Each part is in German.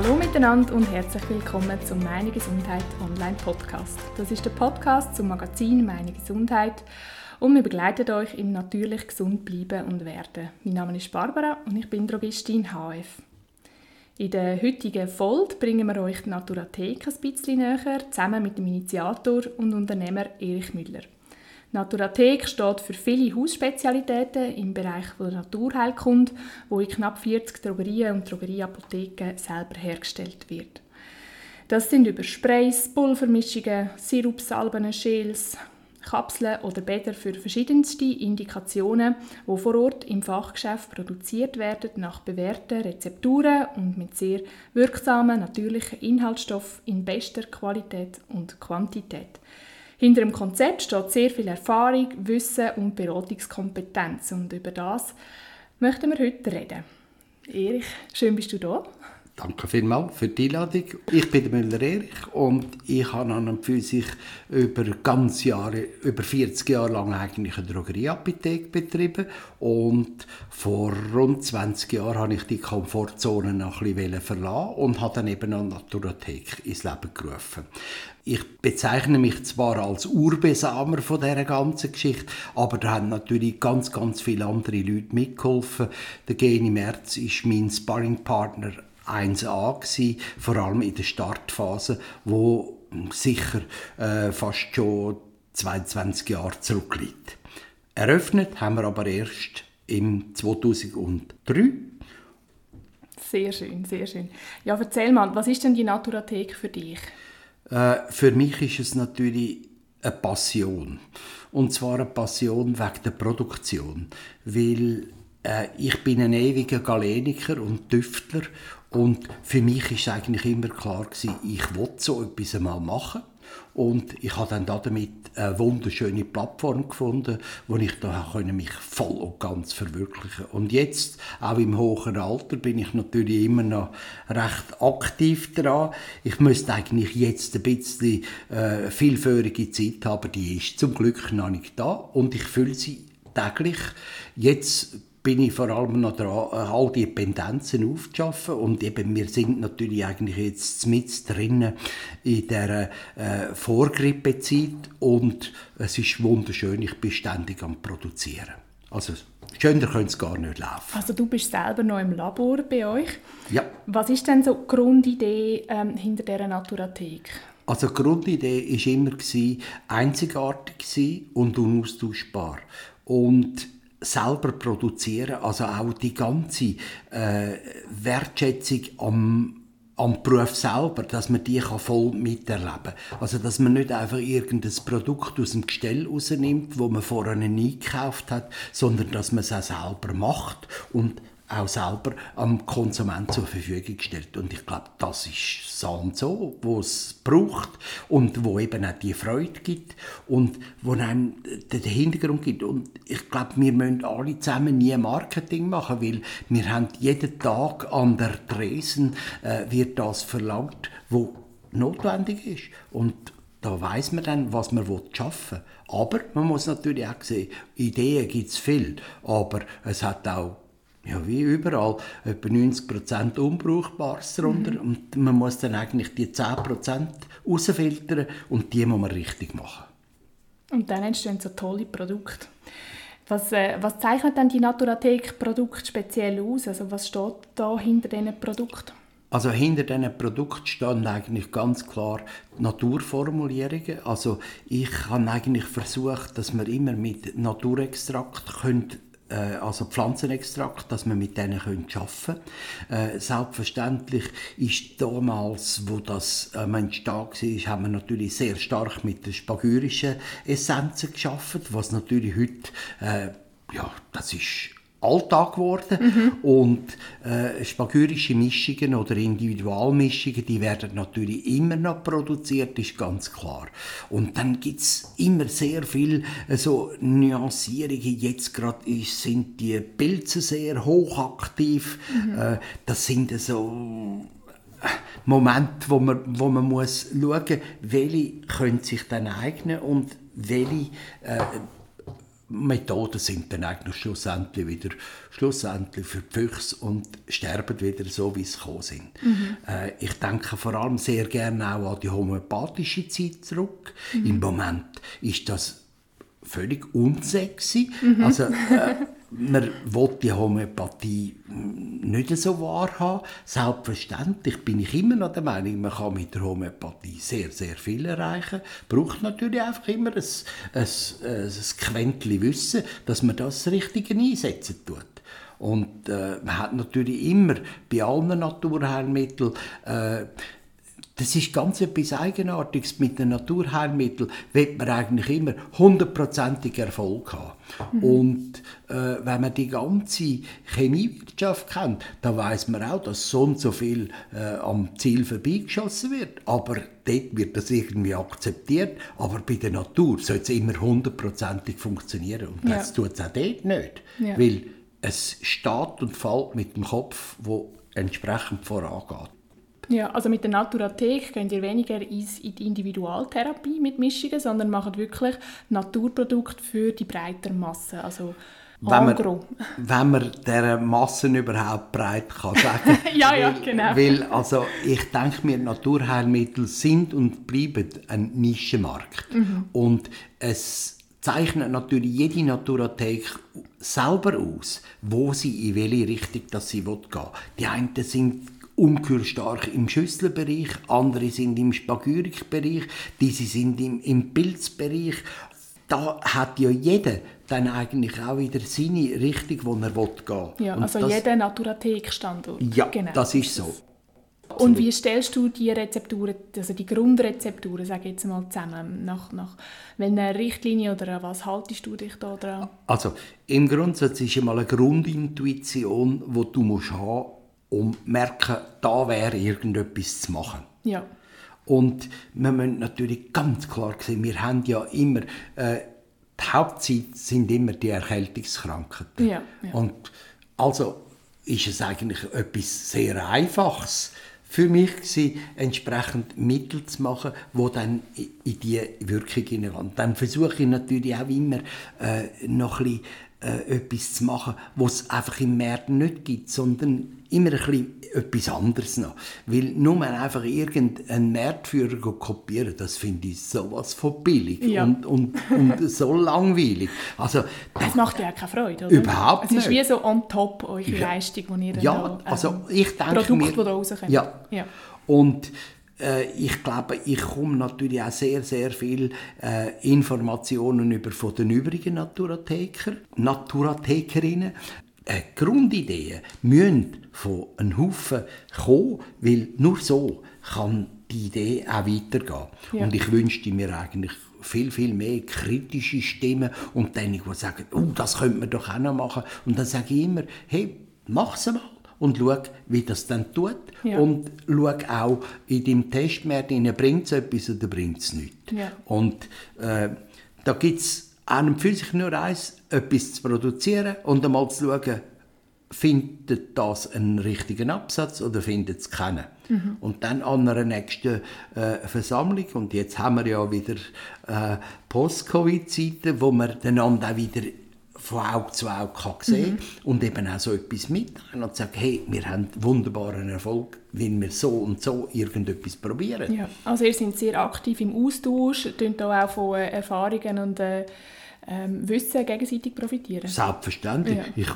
Hallo miteinander und herzlich willkommen zum Meine Gesundheit Online Podcast. Das ist der Podcast zum Magazin Meine Gesundheit und wir begleiten euch im natürlich gesund bleiben und werden. Mein Name ist Barbara und ich bin Drogistin HF. In der heutigen Folge bringen wir euch die Naturathek ein bisschen näher, zusammen mit dem Initiator und Unternehmer Erich Müller. Naturathek steht für viele Hausspezialitäten im Bereich der Naturheilkunde, wo in knapp 40 Drogerien und Drogerieapotheken selber hergestellt wird. Das sind über Sprays, Pulvermischungen, Sirupsalben, Gels, Kapseln oder Bäder für verschiedenste Indikationen, die vor Ort im Fachgeschäft produziert werden nach bewährten Rezepturen und mit sehr wirksamen natürlichen Inhaltsstoffen in bester Qualität und Quantität. Hinter dem Konzept steht sehr viel Erfahrung, Wissen und Beratungskompetenz. Und über das möchten wir heute reden. Erich, schön bist du da. Danke vielmals für die Einladung. Ich bin Müller Erich und ich habe an und für sich über ganz Jahre, über 40 Jahre lang eigentlich eine Drogerieapotheke betrieben und vor rund 20 Jahren habe ich die Komfortzone noch ein bisschen verlassen und habe dann eben eine Naturathek ins Leben gerufen. Ich bezeichne mich zwar als Urbesamer von dieser ganzen Geschichte, aber da haben natürlich ganz, ganz viele andere Leute mitgeholfen. Der Geni Merz ist mein Sparringpartner 1A gewesen, vor allem in der Startphase, wo sicher äh, fast schon 22 Jahre zurückliegt. Eröffnet haben wir aber erst im 2003. Sehr schön, sehr schön. Ja, erzähl mal, was ist denn die Naturathek für dich? Äh, für mich ist es natürlich eine Passion. Und zwar eine Passion wegen der Produktion. Weil äh, ich bin ein ewiger Galeniker und Tüftler und für mich ist eigentlich immer klar gewesen, ich will so etwas einmal machen. Und ich habe dann damit eine wunderschöne Plattform gefunden, wo ich da mich voll und ganz verwirklichen Und jetzt, auch im hohen Alter, bin ich natürlich immer noch recht aktiv dran. Ich müsste eigentlich jetzt ein bisschen äh, vielförige Zeit haben, die ist zum Glück noch nicht da. Und ich fühle sie täglich. Jetzt bin ich vor allem noch dran, äh, all die Pendenzen aufzuschaffen und eben wir sind natürlich eigentlich jetzt mit drinnen in der äh, Vorgrippezeit und es ist wunderschön, ich bin ständig am produzieren. Also schöner könnte es gar nicht laufen. Also du bist selber noch im Labor bei euch. Ja. Was ist denn so die Grundidee ähm, hinter dieser Naturathek? Also die Grundidee war immer einzigartig und unaustauschbar. Und selber produzieren, also auch die ganze äh, Wertschätzung am am Beruf selber, dass man die kann voll miterleben kann. Also, dass man nicht einfach irgendein Produkt aus dem Gestell rausnimmt, wo man vorher nie gekauft hat, sondern dass man es auch selber macht und auch selber am Konsument zur Verfügung stellt. Und ich glaube, das ist so und so, wo es braucht und wo eben auch die Freude gibt und wo einem den Hintergrund gibt. Und ich glaube, wir müssen alle zusammen nie Marketing machen, weil wir haben jeden Tag an der Tresen äh, wird das verlangt, wo notwendig ist. Und da weiß man dann, was man schaffen will. Aber man muss natürlich auch sehen, Ideen gibt es viel, aber es hat auch ja, wie überall, etwa 90% Unbrauchbares darunter. Mhm. Und man muss dann eigentlich die 10% rausfiltern und die muss man richtig machen. Und dann entstehen so tolle Produkte. Was, äh, was zeichnet denn die Naturathek-Produkte speziell aus? Also was steht da hinter diesen Produkten? Also hinter diesen Produkten stehen eigentlich ganz klar Naturformulierungen. Also ich habe eigentlich versucht, dass wir immer mit Naturextrakt können äh, also Pflanzenextrakt, dass wir mit denen arbeiten können. Äh, selbstverständlich ist damals, wo das äh, entstanden war, haben wir natürlich sehr stark mit den spagyrischen Essenzen geschafft, was natürlich heute, äh, ja, das ist Alltag geworden. Mhm. Und äh, spagyrische Mischungen oder Individualmischungen, die werden natürlich immer noch produziert, ist ganz klar. Und dann gibt es immer sehr viel äh, so Nuancierungen. Jetzt gerade sind die Pilze sehr hochaktiv. Mhm. Äh, das sind so äh, Momente, wo man, wo man muss schauen, welche können sich dann eignen und welche äh, Methoden sind dann eigentlich schlussendlich wieder schlussendlich für die Füchse und sterben wieder so, wie sie gekommen sind. Mhm. Äh, ich denke vor allem sehr gerne auch an die homöopathische Zeit zurück. Mhm. Im Moment ist das völlig unsexy. Mhm. Also, äh, man will die Homöopathie nicht so wahrhaben. Selbstverständlich bin ich immer noch der Meinung, man kann mit der Homöopathie sehr, sehr viel erreichen. Braucht natürlich einfach immer ein, ein, ein Quäntchen Wissen, dass man das Richtige einsetzen tut. Und äh, man hat natürlich immer bei allen Naturheilmitteln äh, das ist ganz etwas Eigenartiges. Mit den Naturheilmitteln wird man eigentlich immer hundertprozentig Erfolg haben. Mhm. Und äh, wenn man die ganze Chemiewirtschaft kennt, dann weiß man auch, dass so und so viel äh, am Ziel vorbeigeschossen wird. Aber dort wird das irgendwie akzeptiert. Aber bei der Natur soll es immer hundertprozentig funktionieren. Und das ja. tut es auch dort nicht. Ja. Weil es steht und fällt mit dem Kopf, wo entsprechend vorangeht. Ja, also mit der Naturathek gehen ihr weniger in die Individualtherapie mit Mischungen, sondern machen wirklich Naturprodukte für die breite Masse. Also wenn man, wenn man dieser Massen überhaupt breit kann sagen Ja, ja, genau. Weil, also, ich denke mir, Naturheilmittel sind und bleiben ein Nischenmarkt. Mhm. Und es zeichnet natürlich jede Naturathek selber aus, wo sie in welche Richtung dass sie gehen will. Die einen sind ungeheuer stark im Schüsselbereich, andere sind im Spagürikbereich, diese sind im, im Pilzbereich. Da hat ja jeder dann eigentlich auch wieder seine Richtung, wo er gehen will. Ja, also das, jeder Naturathek-Standort. Ja, genau. das ist so. Und wie stellst du die Rezepturen, also die Grundrezepturen, sage ich jetzt mal zusammen, nach, nach welcher Richtlinie oder was haltest du dich da dran? Also im Grundsatz ist einmal eine Grundintuition, die du musst haben um zu merken, da wäre irgendetwas zu machen. Ja. Und wir müssen natürlich ganz klar sehen, wir haben ja immer, äh, die Hauptzeit sind immer die Erkältungskrankheiten. Ja, ja. Und also ist es eigentlich etwas sehr Einfaches für mich gewesen, entsprechend Mittel zu machen, wo dann in die Wirkung hineingehen. Dann versuche ich natürlich auch immer äh, noch ein bisschen äh, etwas zu machen, was es einfach im März nicht gibt, sondern immer ein bisschen etwas anderes noch. Weil nur einfach irgendeinen Märtführer kopieren, das finde ich sowas von billig ja. und, und, und so langweilig. Also, das macht ja auch keine Freude, oder? Überhaupt nicht. Es ist wie so on top eure ja. Leistung, die ihr ja, da, ähm, also ich denke Produkte, mir, da rauskommen. Ja. ja. Und ich glaube, ich komme natürlich auch sehr, sehr viel äh, Informationen über von den übrigen Naturatheker, Naturathekerinnen. Äh, Grundideen müssen von einem Haufen kommen, weil nur so kann die Idee auch weitergehen. Ja. Und ich wünschte mir eigentlich viel, viel mehr kritische Stimmen und dann, die sagen, oh, das könnte man doch auch noch machen. Und dann sage ich immer, hey, mach's mal und schau, wie das dann tut. Ja. Und schau auch in deinem Testmarkt, bringt es etwas oder bringt es nichts. Ja. Und äh, da gibt es und für sich nur eins, etwas zu produzieren und einmal zu schauen, findet das einen richtigen Absatz oder findet es keinen. Mhm. Und dann an einer nächsten äh, Versammlung, und jetzt haben wir ja wieder äh, Post-Covid-Zeiten, wo wir einander auch wieder von Auge zu Auge kann sehen mhm. und eben auch so etwas mitteilen und sagen, hey, wir haben wunderbaren Erfolg, wenn wir so und so irgendetwas probieren. Ja, also ihr seid sehr aktiv im Austausch, könnt auch von äh, Erfahrungen und äh, ähm, Wissen gegenseitig profitieren. Selbstverständlich. Ja. Ich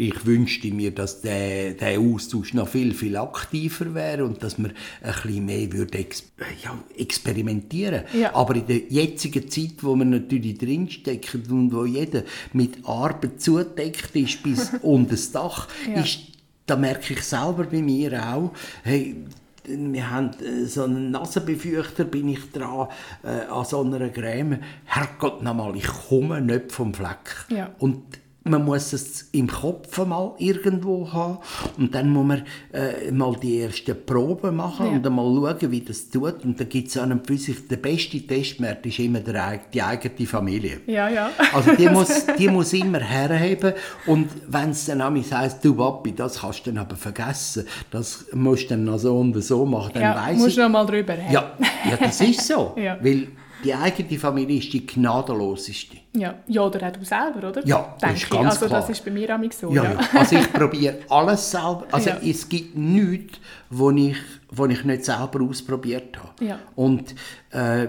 ich wünschte mir, dass der, der Austausch noch viel, viel aktiver wäre und dass man ein bisschen mehr würde ex ja, experimentieren ja. Aber in der jetzigen Zeit, wo man natürlich drinsteckt und wo jeder mit Arbeit zudeckt ist bis unter das Dach, ja. ist, da merke ich selber bei mir auch, hey, wir haben äh, so einen Nasenbefürchter, bin ich dran, äh, an so einer Creme. Herrgott, nochmal, ich komme nicht vom Fleck. Ja. Und man muss es im Kopf mal irgendwo haben und dann muss man äh, mal die ersten Proben machen ja. und dann mal schauen, wie das tut und dann gibt es an und für sich, der beste Testmarkt ist immer der, die eigene Familie. Ja, ja. Also die muss, die muss immer herheben und wenn es dann einmal heisst, du Papi, das kannst du dann aber vergessen, das musst du dann noch so und so machen, dann ja, weiss musst ich... du noch mal drüber Ja, ja, das ist so, ja. weil die eigene Familie ist die gnadenloseste. Ja, ja oder auch du selber, oder? Ja, das Denke ist ich. ganz Also klar. das ist bei mir auch so. Ja, ja. Also ich probiere alles selber. Also Ja. es gibt nichts, wo ich, wo ich nicht selber ausprobiert habe. Ja. Und äh,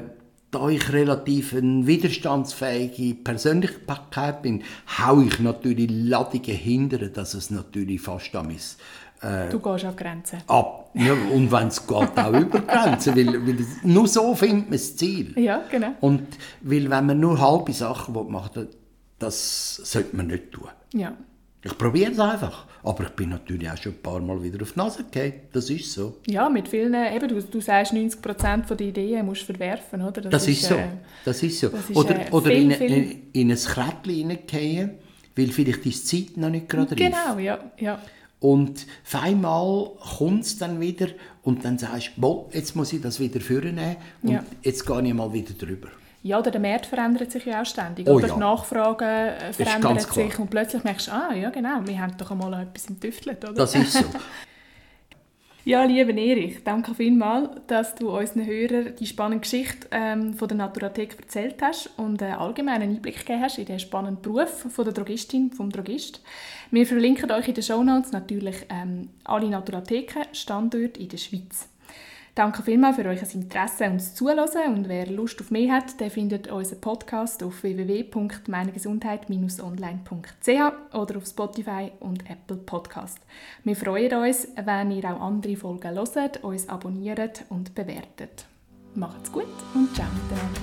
da ich relativ eine widerstandsfähige Persönlichkeit bin, hau ich natürlich Ladungen hindern, dass es natürlich fast an mein Du gehst auf Grenzen. ab. Ja, und wenn es geht, auch über Grenzen. Weil, weil nur so findet man das Ziel. Ja, genau. Und weil wenn man nur halbe Sachen will, das sollte man nicht tun. Ja. Ich probiere es einfach. Aber ich bin natürlich auch schon ein paar Mal wieder auf die Nase gefallen. Das ist so. Ja, mit vielen, eben, du, du sagst, 90% von der Ideen musst du verwerfen, oder? Das, ist, so. äh, Das ist so. das ist, oder äh, oder viel, in, viel- in, in ein Krättchen hineingehen, weil vielleicht die Zeit noch nicht gerade reif. Genau, ja. ja. Und auf einmal kommt es dann wieder und dann sagst du, «Boah, jetzt muss ich das wieder vornehmen und Ja. jetzt gehe ich mal wieder drüber. Ja, oder der Markt verändert sich ja auch ständig. Oh oder ja. die Nachfrage äh, verändert klar. sich und plötzlich merkst du, ah, ja genau, wir haben doch einmal etwas im Tüftelt, oder? Das ist so. Ja, lieber Erich, danke vielmals, dass du unseren Hörern die spannende Geschichte ähm, von der Naturathek erzählt hast und einen allgemeinen Einblick gegeben hast in den spannenden Beruf von der Drogistin, vom Drogist. Wir verlinken euch in den Shownotes natürlich ähm, alle Naturatheken, Standorte in der Schweiz. Danke vielmals für euer Interesse und Zuhören und wer Lust auf mehr hat, der findet unseren Podcast auf www.meinegesundheit-online.ch oder auf Spotify und Apple Podcast. Wir freuen uns, wenn ihr auch andere Folgen hört, uns abonniert und bewertet. Macht's gut und ciao miteinander.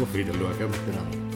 Auf Wiedersehen miteinander.